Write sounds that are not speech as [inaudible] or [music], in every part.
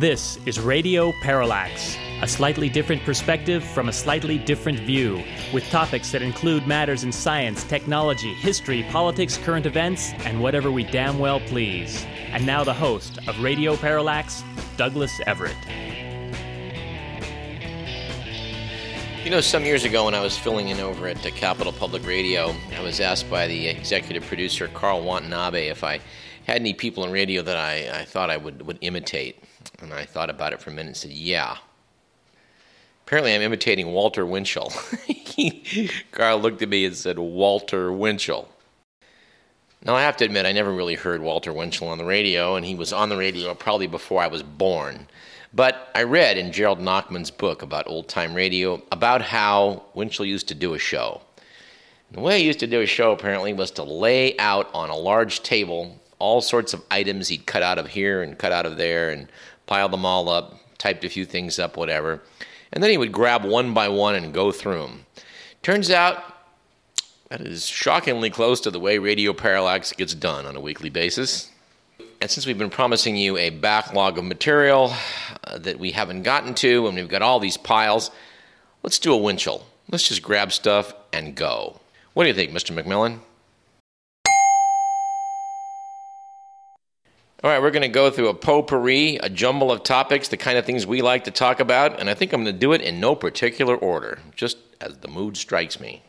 This is Radio Parallax, a slightly different perspective from a slightly different view, with topics that include matters in science, technology, history, politics, current events, and whatever we damn well please. And now the host of Radio Parallax, Douglas Everett. You know, some years ago when I was filling in over at the Capital Public Radio, I was asked by the executive producer, Carl Watanabe, if I had any people in radio that I, I thought I would, would imitate. And I thought about it for a minute and said, yeah. Apparently, I'm imitating Walter Winchell. [laughs] Carl looked at me and said, Walter Winchell. Now, I have to admit, I never really heard Walter Winchell on the radio, and he was on the radio probably before I was born. But I read in Gerald Nachman's book about old time radio about how Winchell used to do a show. And the way he used to do a show apparently was to lay out on a large table all sorts of items he'd cut out of here and cut out of there and piled them all up, typed a few things up, whatever. And then he would grab one by one and go through them. Turns out that is shockingly close to the way Radio Parallax gets done on a weekly basis. And since we've been promising you a backlog of material uh, that we haven't gotten to, and we've got all these piles, let's do a Winchell. Let's just grab stuff and go. What do you think, Mr. McMillan? All right, we're going to go through a potpourri, a jumble of topics, the kind of things we like to talk about, and I think I'm going to do it in no particular order, just as the mood strikes me.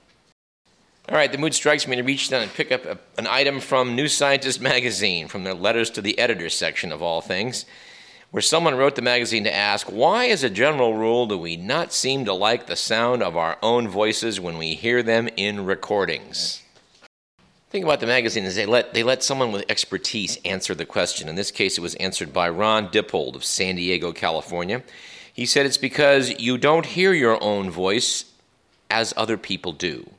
All right, the mood strikes me to reach down and pick up a, an item from New Scientist magazine, from their letters to the editor section of all things, where someone wrote the magazine to ask, Why, as a general rule, do we not seem to like the sound of our own voices when we hear them in recordings? Thing about the magazine is they let they let someone with expertise answer the question. In this case, it was answered by Ron Dippold of San Diego, California. He said it's because you don't hear your own voice as other people do.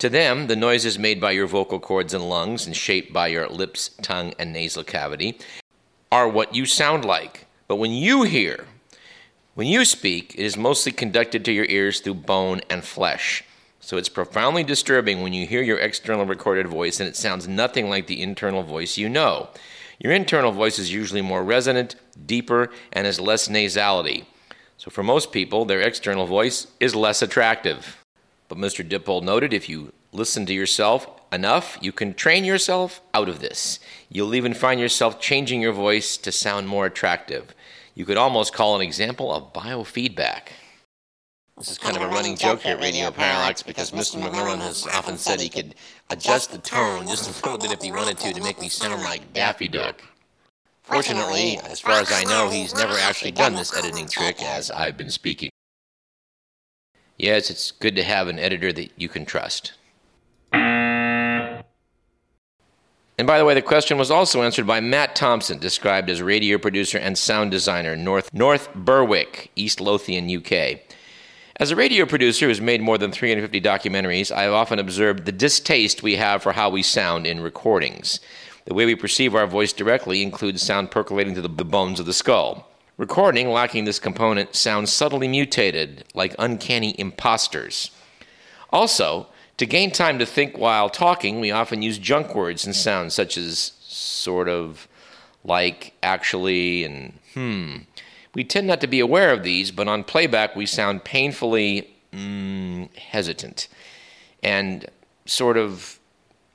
To them, the noises made by your vocal cords and lungs and shaped by your lips, tongue, and nasal cavity are what you sound like. But when you hear, when you speak, it is mostly conducted to your ears through bone and flesh. So it's profoundly disturbing when you hear your external recorded voice and it sounds nothing like the internal voice you know. Your internal voice is usually more resonant, deeper, and has less nasality. So for most people, their external voice is less attractive. But Mr. Dippold noted if you listen to yourself enough, you can train yourself out of this. You'll even find yourself changing your voice to sound more attractive. You could almost call an example of biofeedback. This is kind of a running joke here at Radio Parallax because Mr. McMillan has often said he could adjust the tone just a little bit if he wanted to to make me sound like Daffy Duck. Fortunately, as far as I know, he's never actually done this editing trick as I've been speaking. Yes, it's good to have an editor that you can trust. And by the way, the question was also answered by Matt Thompson, described as radio producer and sound designer, North, North Berwick, East Lothian, UK. As a radio producer who's made more than 350 documentaries, I have often observed the distaste we have for how we sound in recordings. The way we perceive our voice directly includes sound percolating to the bones of the skull. Recording, lacking this component, sounds subtly mutated, like uncanny imposters. Also, to gain time to think while talking, we often use junk words and sounds such as sort of, like, actually, and hmm. We tend not to be aware of these, but on playback we sound painfully mm, hesitant and sort of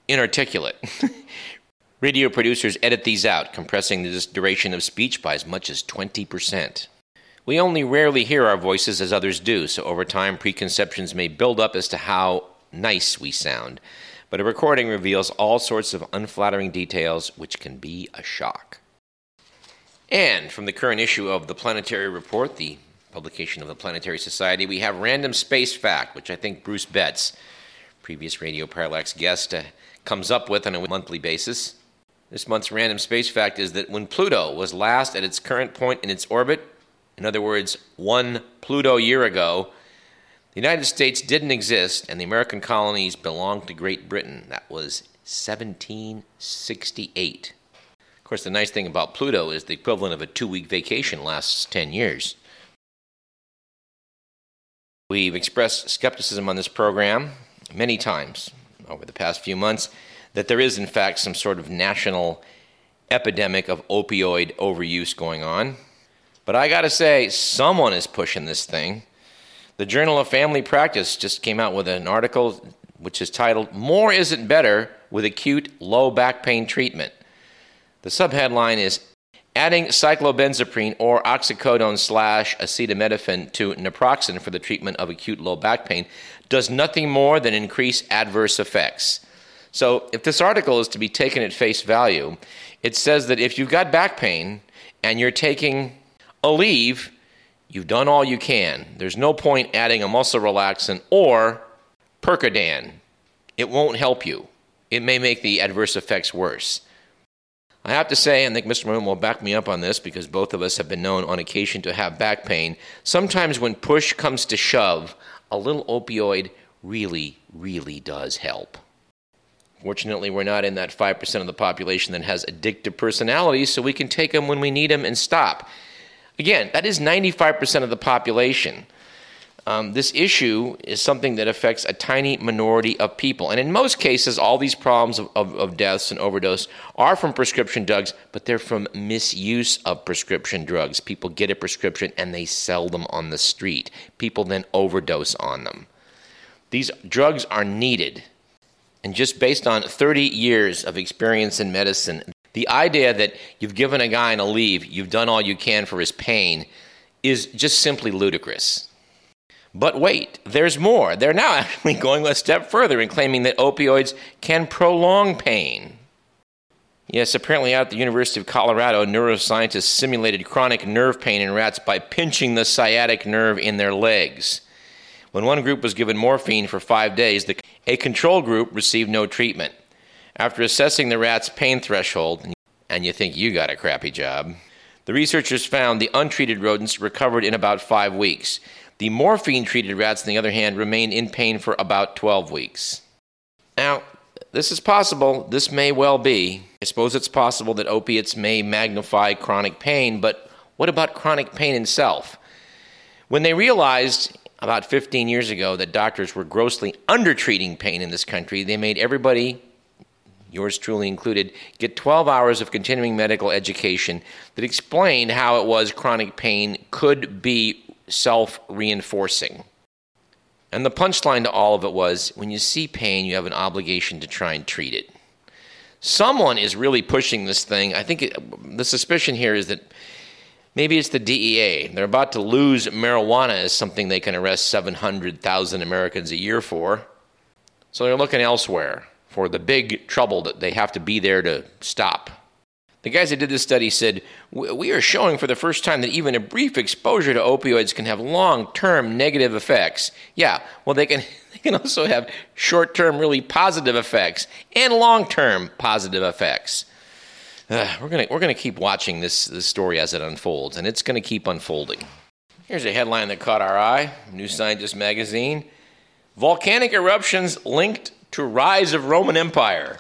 inarticulate. [laughs] Radio producers edit these out, compressing the duration of speech by as much as 20%. We only rarely hear our voices as others do, so over time preconceptions may build up as to how nice we sound. But a recording reveals all sorts of unflattering details, which can be a shock. And from the current issue of the Planetary Report, the publication of the Planetary Society, we have Random Space Fact, which I think Bruce Betts, previous Radio Parallax guest, uh, comes up with on a monthly basis. This month's Random Space Fact is that when Pluto was last at its current point in its orbit, in other words, one Pluto year ago, the United States didn't exist and the American colonies belonged to Great Britain. That was 1768. Of course, the nice thing about Pluto is the equivalent of a two week vacation lasts 10 years. We've expressed skepticism on this program many times over the past few months that there is, in fact, some sort of national epidemic of opioid overuse going on. But I gotta say, someone is pushing this thing. The Journal of Family Practice just came out with an article which is titled More Isn't Better with Acute Low Back Pain Treatment. The subheadline is Adding cyclobenzaprine or oxycodone slash acetaminophen to naproxen for the treatment of acute low back pain does nothing more than increase adverse effects. So, if this article is to be taken at face value, it says that if you've got back pain and you're taking Aleve, you've done all you can. There's no point adding a muscle relaxant or Percodan. It won't help you. It may make the adverse effects worse. I have to say, I think Mr. Moon will back me up on this because both of us have been known on occasion to have back pain. Sometimes when push comes to shove, a little opioid really, really does help. Fortunately, we're not in that 5% of the population that has addictive personalities, so we can take them when we need them and stop. Again, that is 95% of the population um, this issue is something that affects a tiny minority of people. And in most cases, all these problems of, of, of, deaths and overdose are from prescription drugs, but they're from misuse of prescription drugs. People get a prescription and they sell them on the street. People then overdose on them. These drugs are needed. And just based on 30 years of experience in medicine, the idea that you've given a guy an Aleve, you've done all you can for his pain, is just simply ludicrous. But wait, there's more. They're now [laughs] actually going a step further and claiming that opioids can prolong pain. Yes, apparently out at the University of Colorado, neuroscientists simulated chronic nerve pain in rats by pinching the sciatic nerve in their legs. When one group was given morphine for five days, the, a control group received no treatment. After assessing the rat's pain threshold, and you think you got a crappy job, the researchers found the untreated rodents recovered in about five weeks. The morphine treated rats, on the other hand, remained in pain for about 12 weeks. Now, this is possible. This may well be. I suppose it's possible that opiates may magnify chronic pain, but what about chronic pain itself? When they realized about 15 years ago that doctors were grossly undertreating pain in this country, they made everybody, yours truly included, get 12 hours of continuing medical education that explained how it was chronic pain could be self reinforcing. And the punchline to all of it was when you see pain, you have an obligation to try and treat it. Someone is really pushing this thing. I think it, the suspicion here is that maybe it's the DEA. They're about to lose marijuana as something they can arrest 700,000 Americans a year for. So they're looking elsewhere for the big trouble that they have to be there to stop. The guys that did this study said, We are showing for the first time that even a brief exposure to opioids can have long term negative effects. Yeah, well, they can, [laughs] they can also have short term, really positive effects and long term positive effects. Uh, we're going we're gonna keep watching this, this story as it unfolds, and it's going to keep unfolding. Here's a headline that caught our eye New Scientist magazine Volcanic eruptions linked to rise of Roman Empire.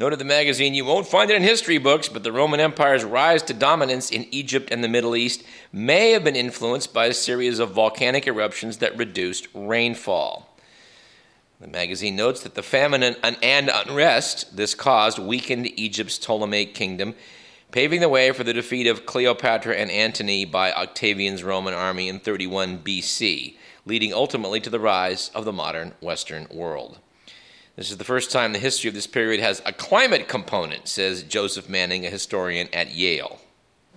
Noted the magazine, you won't find it in history books, but the Roman Empire's rise to dominance in Egypt and the Middle East may have been influenced by a series of volcanic eruptions that reduced rainfall. The magazine notes that the famine and unrest this caused weakened Egypt's Ptolemaic kingdom, paving the way for the defeat of Cleopatra and Antony by Octavian's Roman army in 31 BC, leading ultimately to the rise of the modern Western world. This is the first time the history of this period has a climate component, says Joseph Manning, a historian at Yale.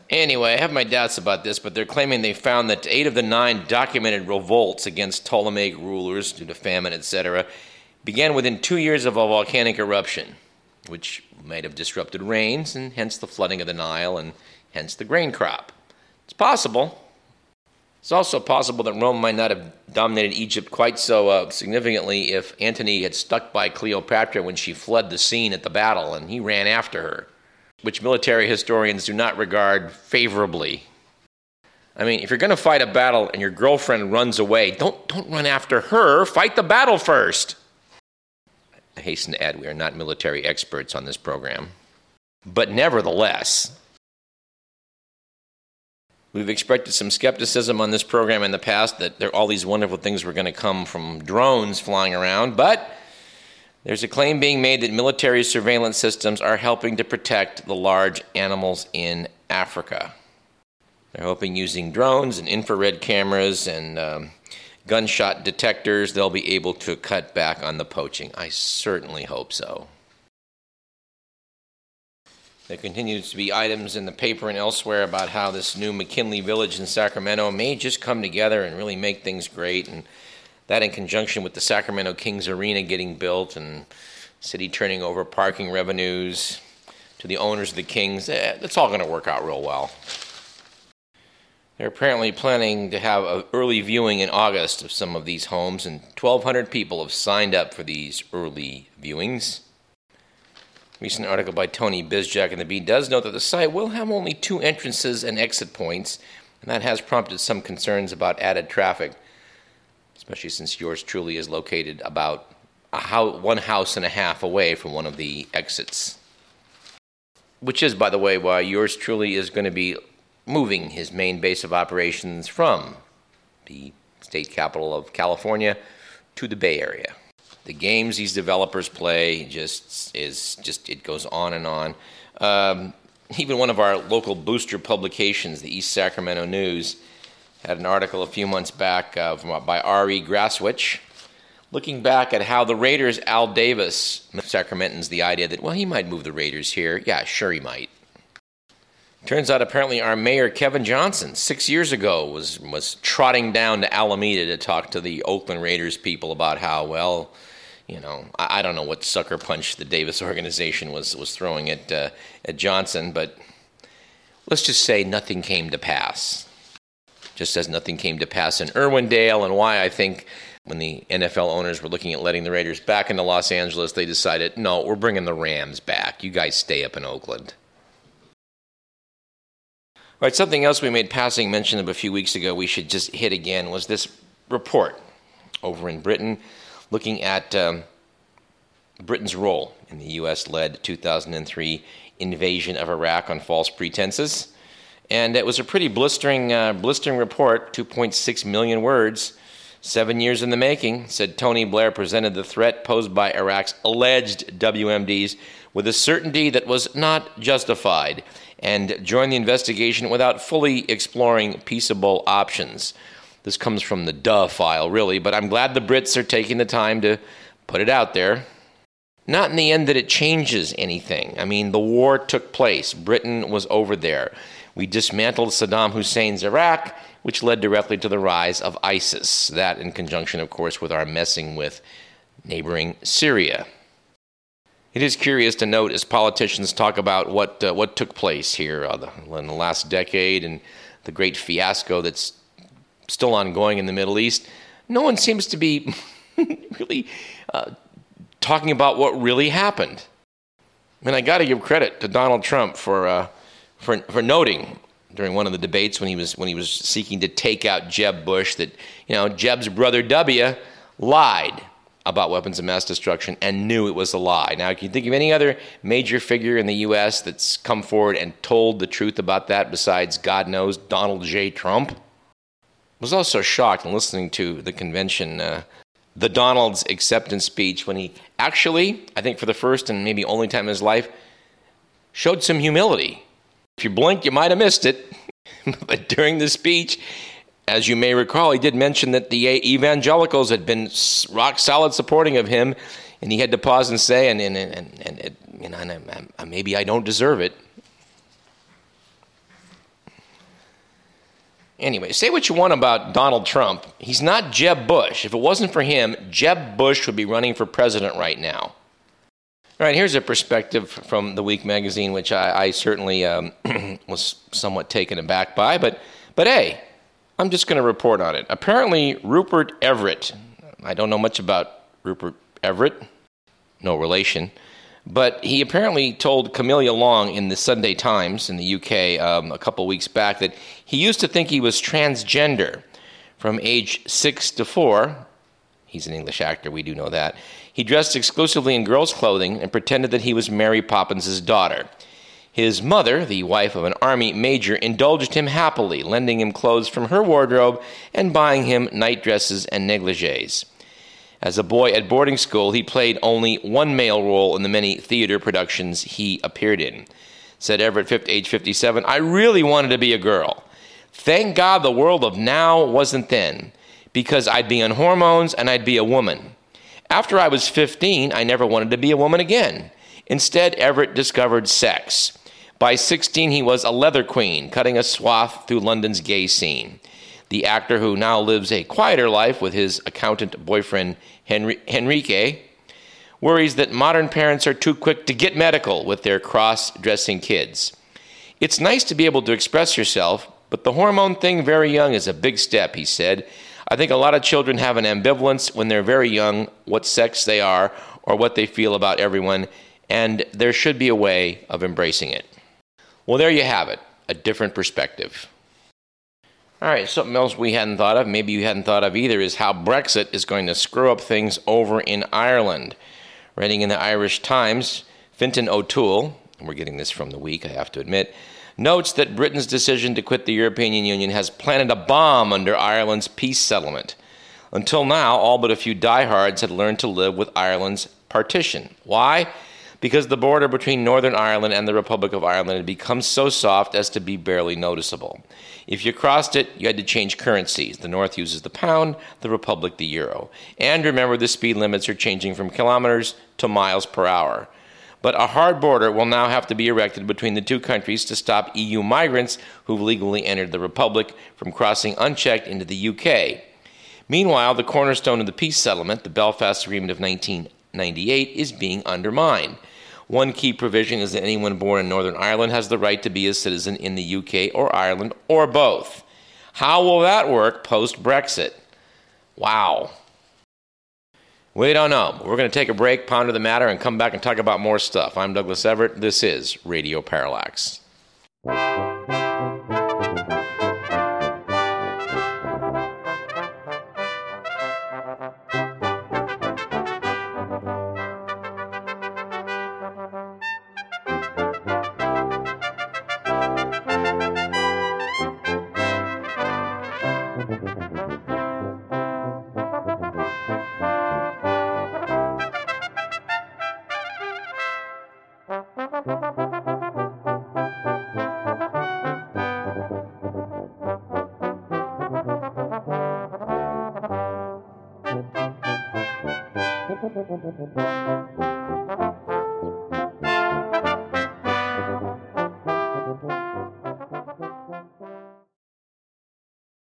Anyway, I have my doubts about this, but they're claiming they found that eight of the nine documented revolts against Ptolemaic rulers due to famine, etc., began within two years of a volcanic eruption, which might have disrupted rains and hence the flooding of the Nile and hence the grain crop. It's possible. It's also possible that Rome might not have dominated Egypt quite so uh, significantly if Antony had stuck by Cleopatra when she fled the scene at the battle and he ran after her, which military historians do not regard favorably. I mean, if you're going to fight a battle and your girlfriend runs away, don't, don't run after her, fight the battle first. I hasten to add, we are not military experts on this program. But nevertheless, We've expected some skepticism on this program in the past that there, all these wonderful things were going to come from drones flying around, but there's a claim being made that military surveillance systems are helping to protect the large animals in Africa. They're hoping using drones and infrared cameras and um, gunshot detectors, they'll be able to cut back on the poaching. I certainly hope so. There continues to be items in the paper and elsewhere about how this new McKinley Village in Sacramento may just come together and really make things great. And that, in conjunction with the Sacramento Kings Arena getting built and city turning over parking revenues to the owners of the Kings, eh, it's all going to work out real well. They're apparently planning to have an early viewing in August of some of these homes, and 1,200 people have signed up for these early viewings recent article by Tony Bizjack in the Bee does note that the site will have only two entrances and exit points, and that has prompted some concerns about added traffic, especially since yours truly is located about one house and a half away from one of the exits. Which is, by the way, why yours truly is going to be moving his main base of operations from the state capital of California to the Bay Area the games these developers play just is just it goes on and on. Um, even one of our local booster publications, the East Sacramento News, had an article a few months back uh, from, by R.E. Graswich, looking back at how the Raiders, Al Davis, Sacramentans, the idea that well he might move the Raiders here. Yeah, sure he might. Turns out apparently our mayor Kevin Johnson six years ago was was trotting down to Alameda to talk to the Oakland Raiders people about how well you know, I, I, don't know what sucker punch the Davis [laughs] organization was was throwing at uh, at Johnson, but let's just say nothing came to pass. Just as nothing came to pass in Irwindale, and why I think when the NFL owners were looking at letting the Raiders back into Los Angeles, they decided, no, we're bringing the Rams back. You guys stay up in Oakland. Right, something else we made passing mention of a few weeks ago we should just hit again was this report over in Britain looking at um, Britain's role in the U.S. led 2003 invasion of Iraq on false pretenses. And it was a pretty blistering, uh, blistering report, 2.6 million words, seven years in the making, said Tony Blair presented the threat posed by Iraq's alleged WMDs with a certainty that was not justified and joined the investigation without fully exploring peaceable options. This comes from the duh file, really, but I'm glad the Brits are taking the time to put it out there. Not in the end that it changes anything. I mean, the war took place, Britain was over there. We dismantled Saddam Hussein's Iraq, which led directly to the rise of ISIS. That, in conjunction, of course, with our messing with neighboring Syria. It is curious to note as politicians talk about what uh, what took place here uh, in the last decade and the great fiasco that's still ongoing in the Middle East, no one seems to be [laughs] really uh, talking about what really happened. I mean, I got to give credit to Donald Trump for, uh, for, for noting during one of the debates when he was when he was seeking to take out Jeb Bush that you know Jeb's brother W lied about weapons of mass destruction and knew it was a lie. Now, can you think of any other major figure in the U.S. that's come forward and told the truth about that besides God knows Donald J. Trump? was also shocked in listening to the convention, uh, the Donald's acceptance speech, when he actually, I think for the first and maybe only time in his life, showed some humility. If you blink, you might have missed it. [laughs] but during the speech, as you may recall, he did mention that the evangelicals had been rock solid supporting of him, and he had to pause and say, and, and, and, and, it, you know, and maybe I don't deserve it. Anyway, say what you want about Donald Trump. He's not Jeb Bush. If it wasn't for him, Jeb Bush would be running for president right now. All right, here's a perspective from the Week magazine, which I, I certainly um, [clears throat] was somewhat taken aback by. But, but hey, I'm just going to report on it. Apparently, Rupert Everett, I don't know much about Rupert Everett, no relation, but he apparently told Camilla Long in the Sunday Times in the UK um, a couple weeks back that he used to think he was transgender from age six to four. He's an English actor, we do know that. He dressed exclusively in girls' clothing and pretended that he was Mary Poppins' daughter. His mother, the wife of an army major, indulged him happily, lending him clothes from her wardrobe and buying him night dresses and negligees. As a boy at boarding school, he played only one male role in the many theater productions he appeared in. Said Everett, age 57, I really wanted to be a girl. Thank God the world of now wasn't then, because I'd be on hormones and I'd be a woman. After I was 15, I never wanted to be a woman again. Instead, Everett discovered sex. By 16, he was a leather queen, cutting a swath through London's gay scene. The actor who now lives a quieter life with his accountant boyfriend, Henry- Henrique, worries that modern parents are too quick to get medical with their cross dressing kids. It's nice to be able to express yourself, but the hormone thing very young is a big step, he said. I think a lot of children have an ambivalence when they're very young what sex they are or what they feel about everyone, and there should be a way of embracing it. Well, there you have it a different perspective. All right, something else we hadn't thought of, maybe you hadn't thought of either, is how Brexit is going to screw up things over in Ireland. Writing in the Irish Times, Fintan O'Toole, and we're getting this from the week, I have to admit, notes that Britain's decision to quit the European Union has planted a bomb under Ireland's peace settlement. Until now, all but a few diehards had learned to live with Ireland's partition. Why? Because the border between Northern Ireland and the Republic of Ireland had become so soft as to be barely noticeable. If you crossed it, you had to change currencies. The North uses the pound, the Republic the euro. And remember, the speed limits are changing from kilometers to miles per hour. But a hard border will now have to be erected between the two countries to stop EU migrants who've legally entered the Republic from crossing unchecked into the UK. Meanwhile, the cornerstone of the peace settlement, the Belfast Agreement of 1998, is being undermined. One key provision is that anyone born in Northern Ireland has the right to be a citizen in the UK or Ireland or both. How will that work post Brexit? Wow. We don't know. We're going to take a break, ponder the matter, and come back and talk about more stuff. I'm Douglas Everett. This is Radio Parallax.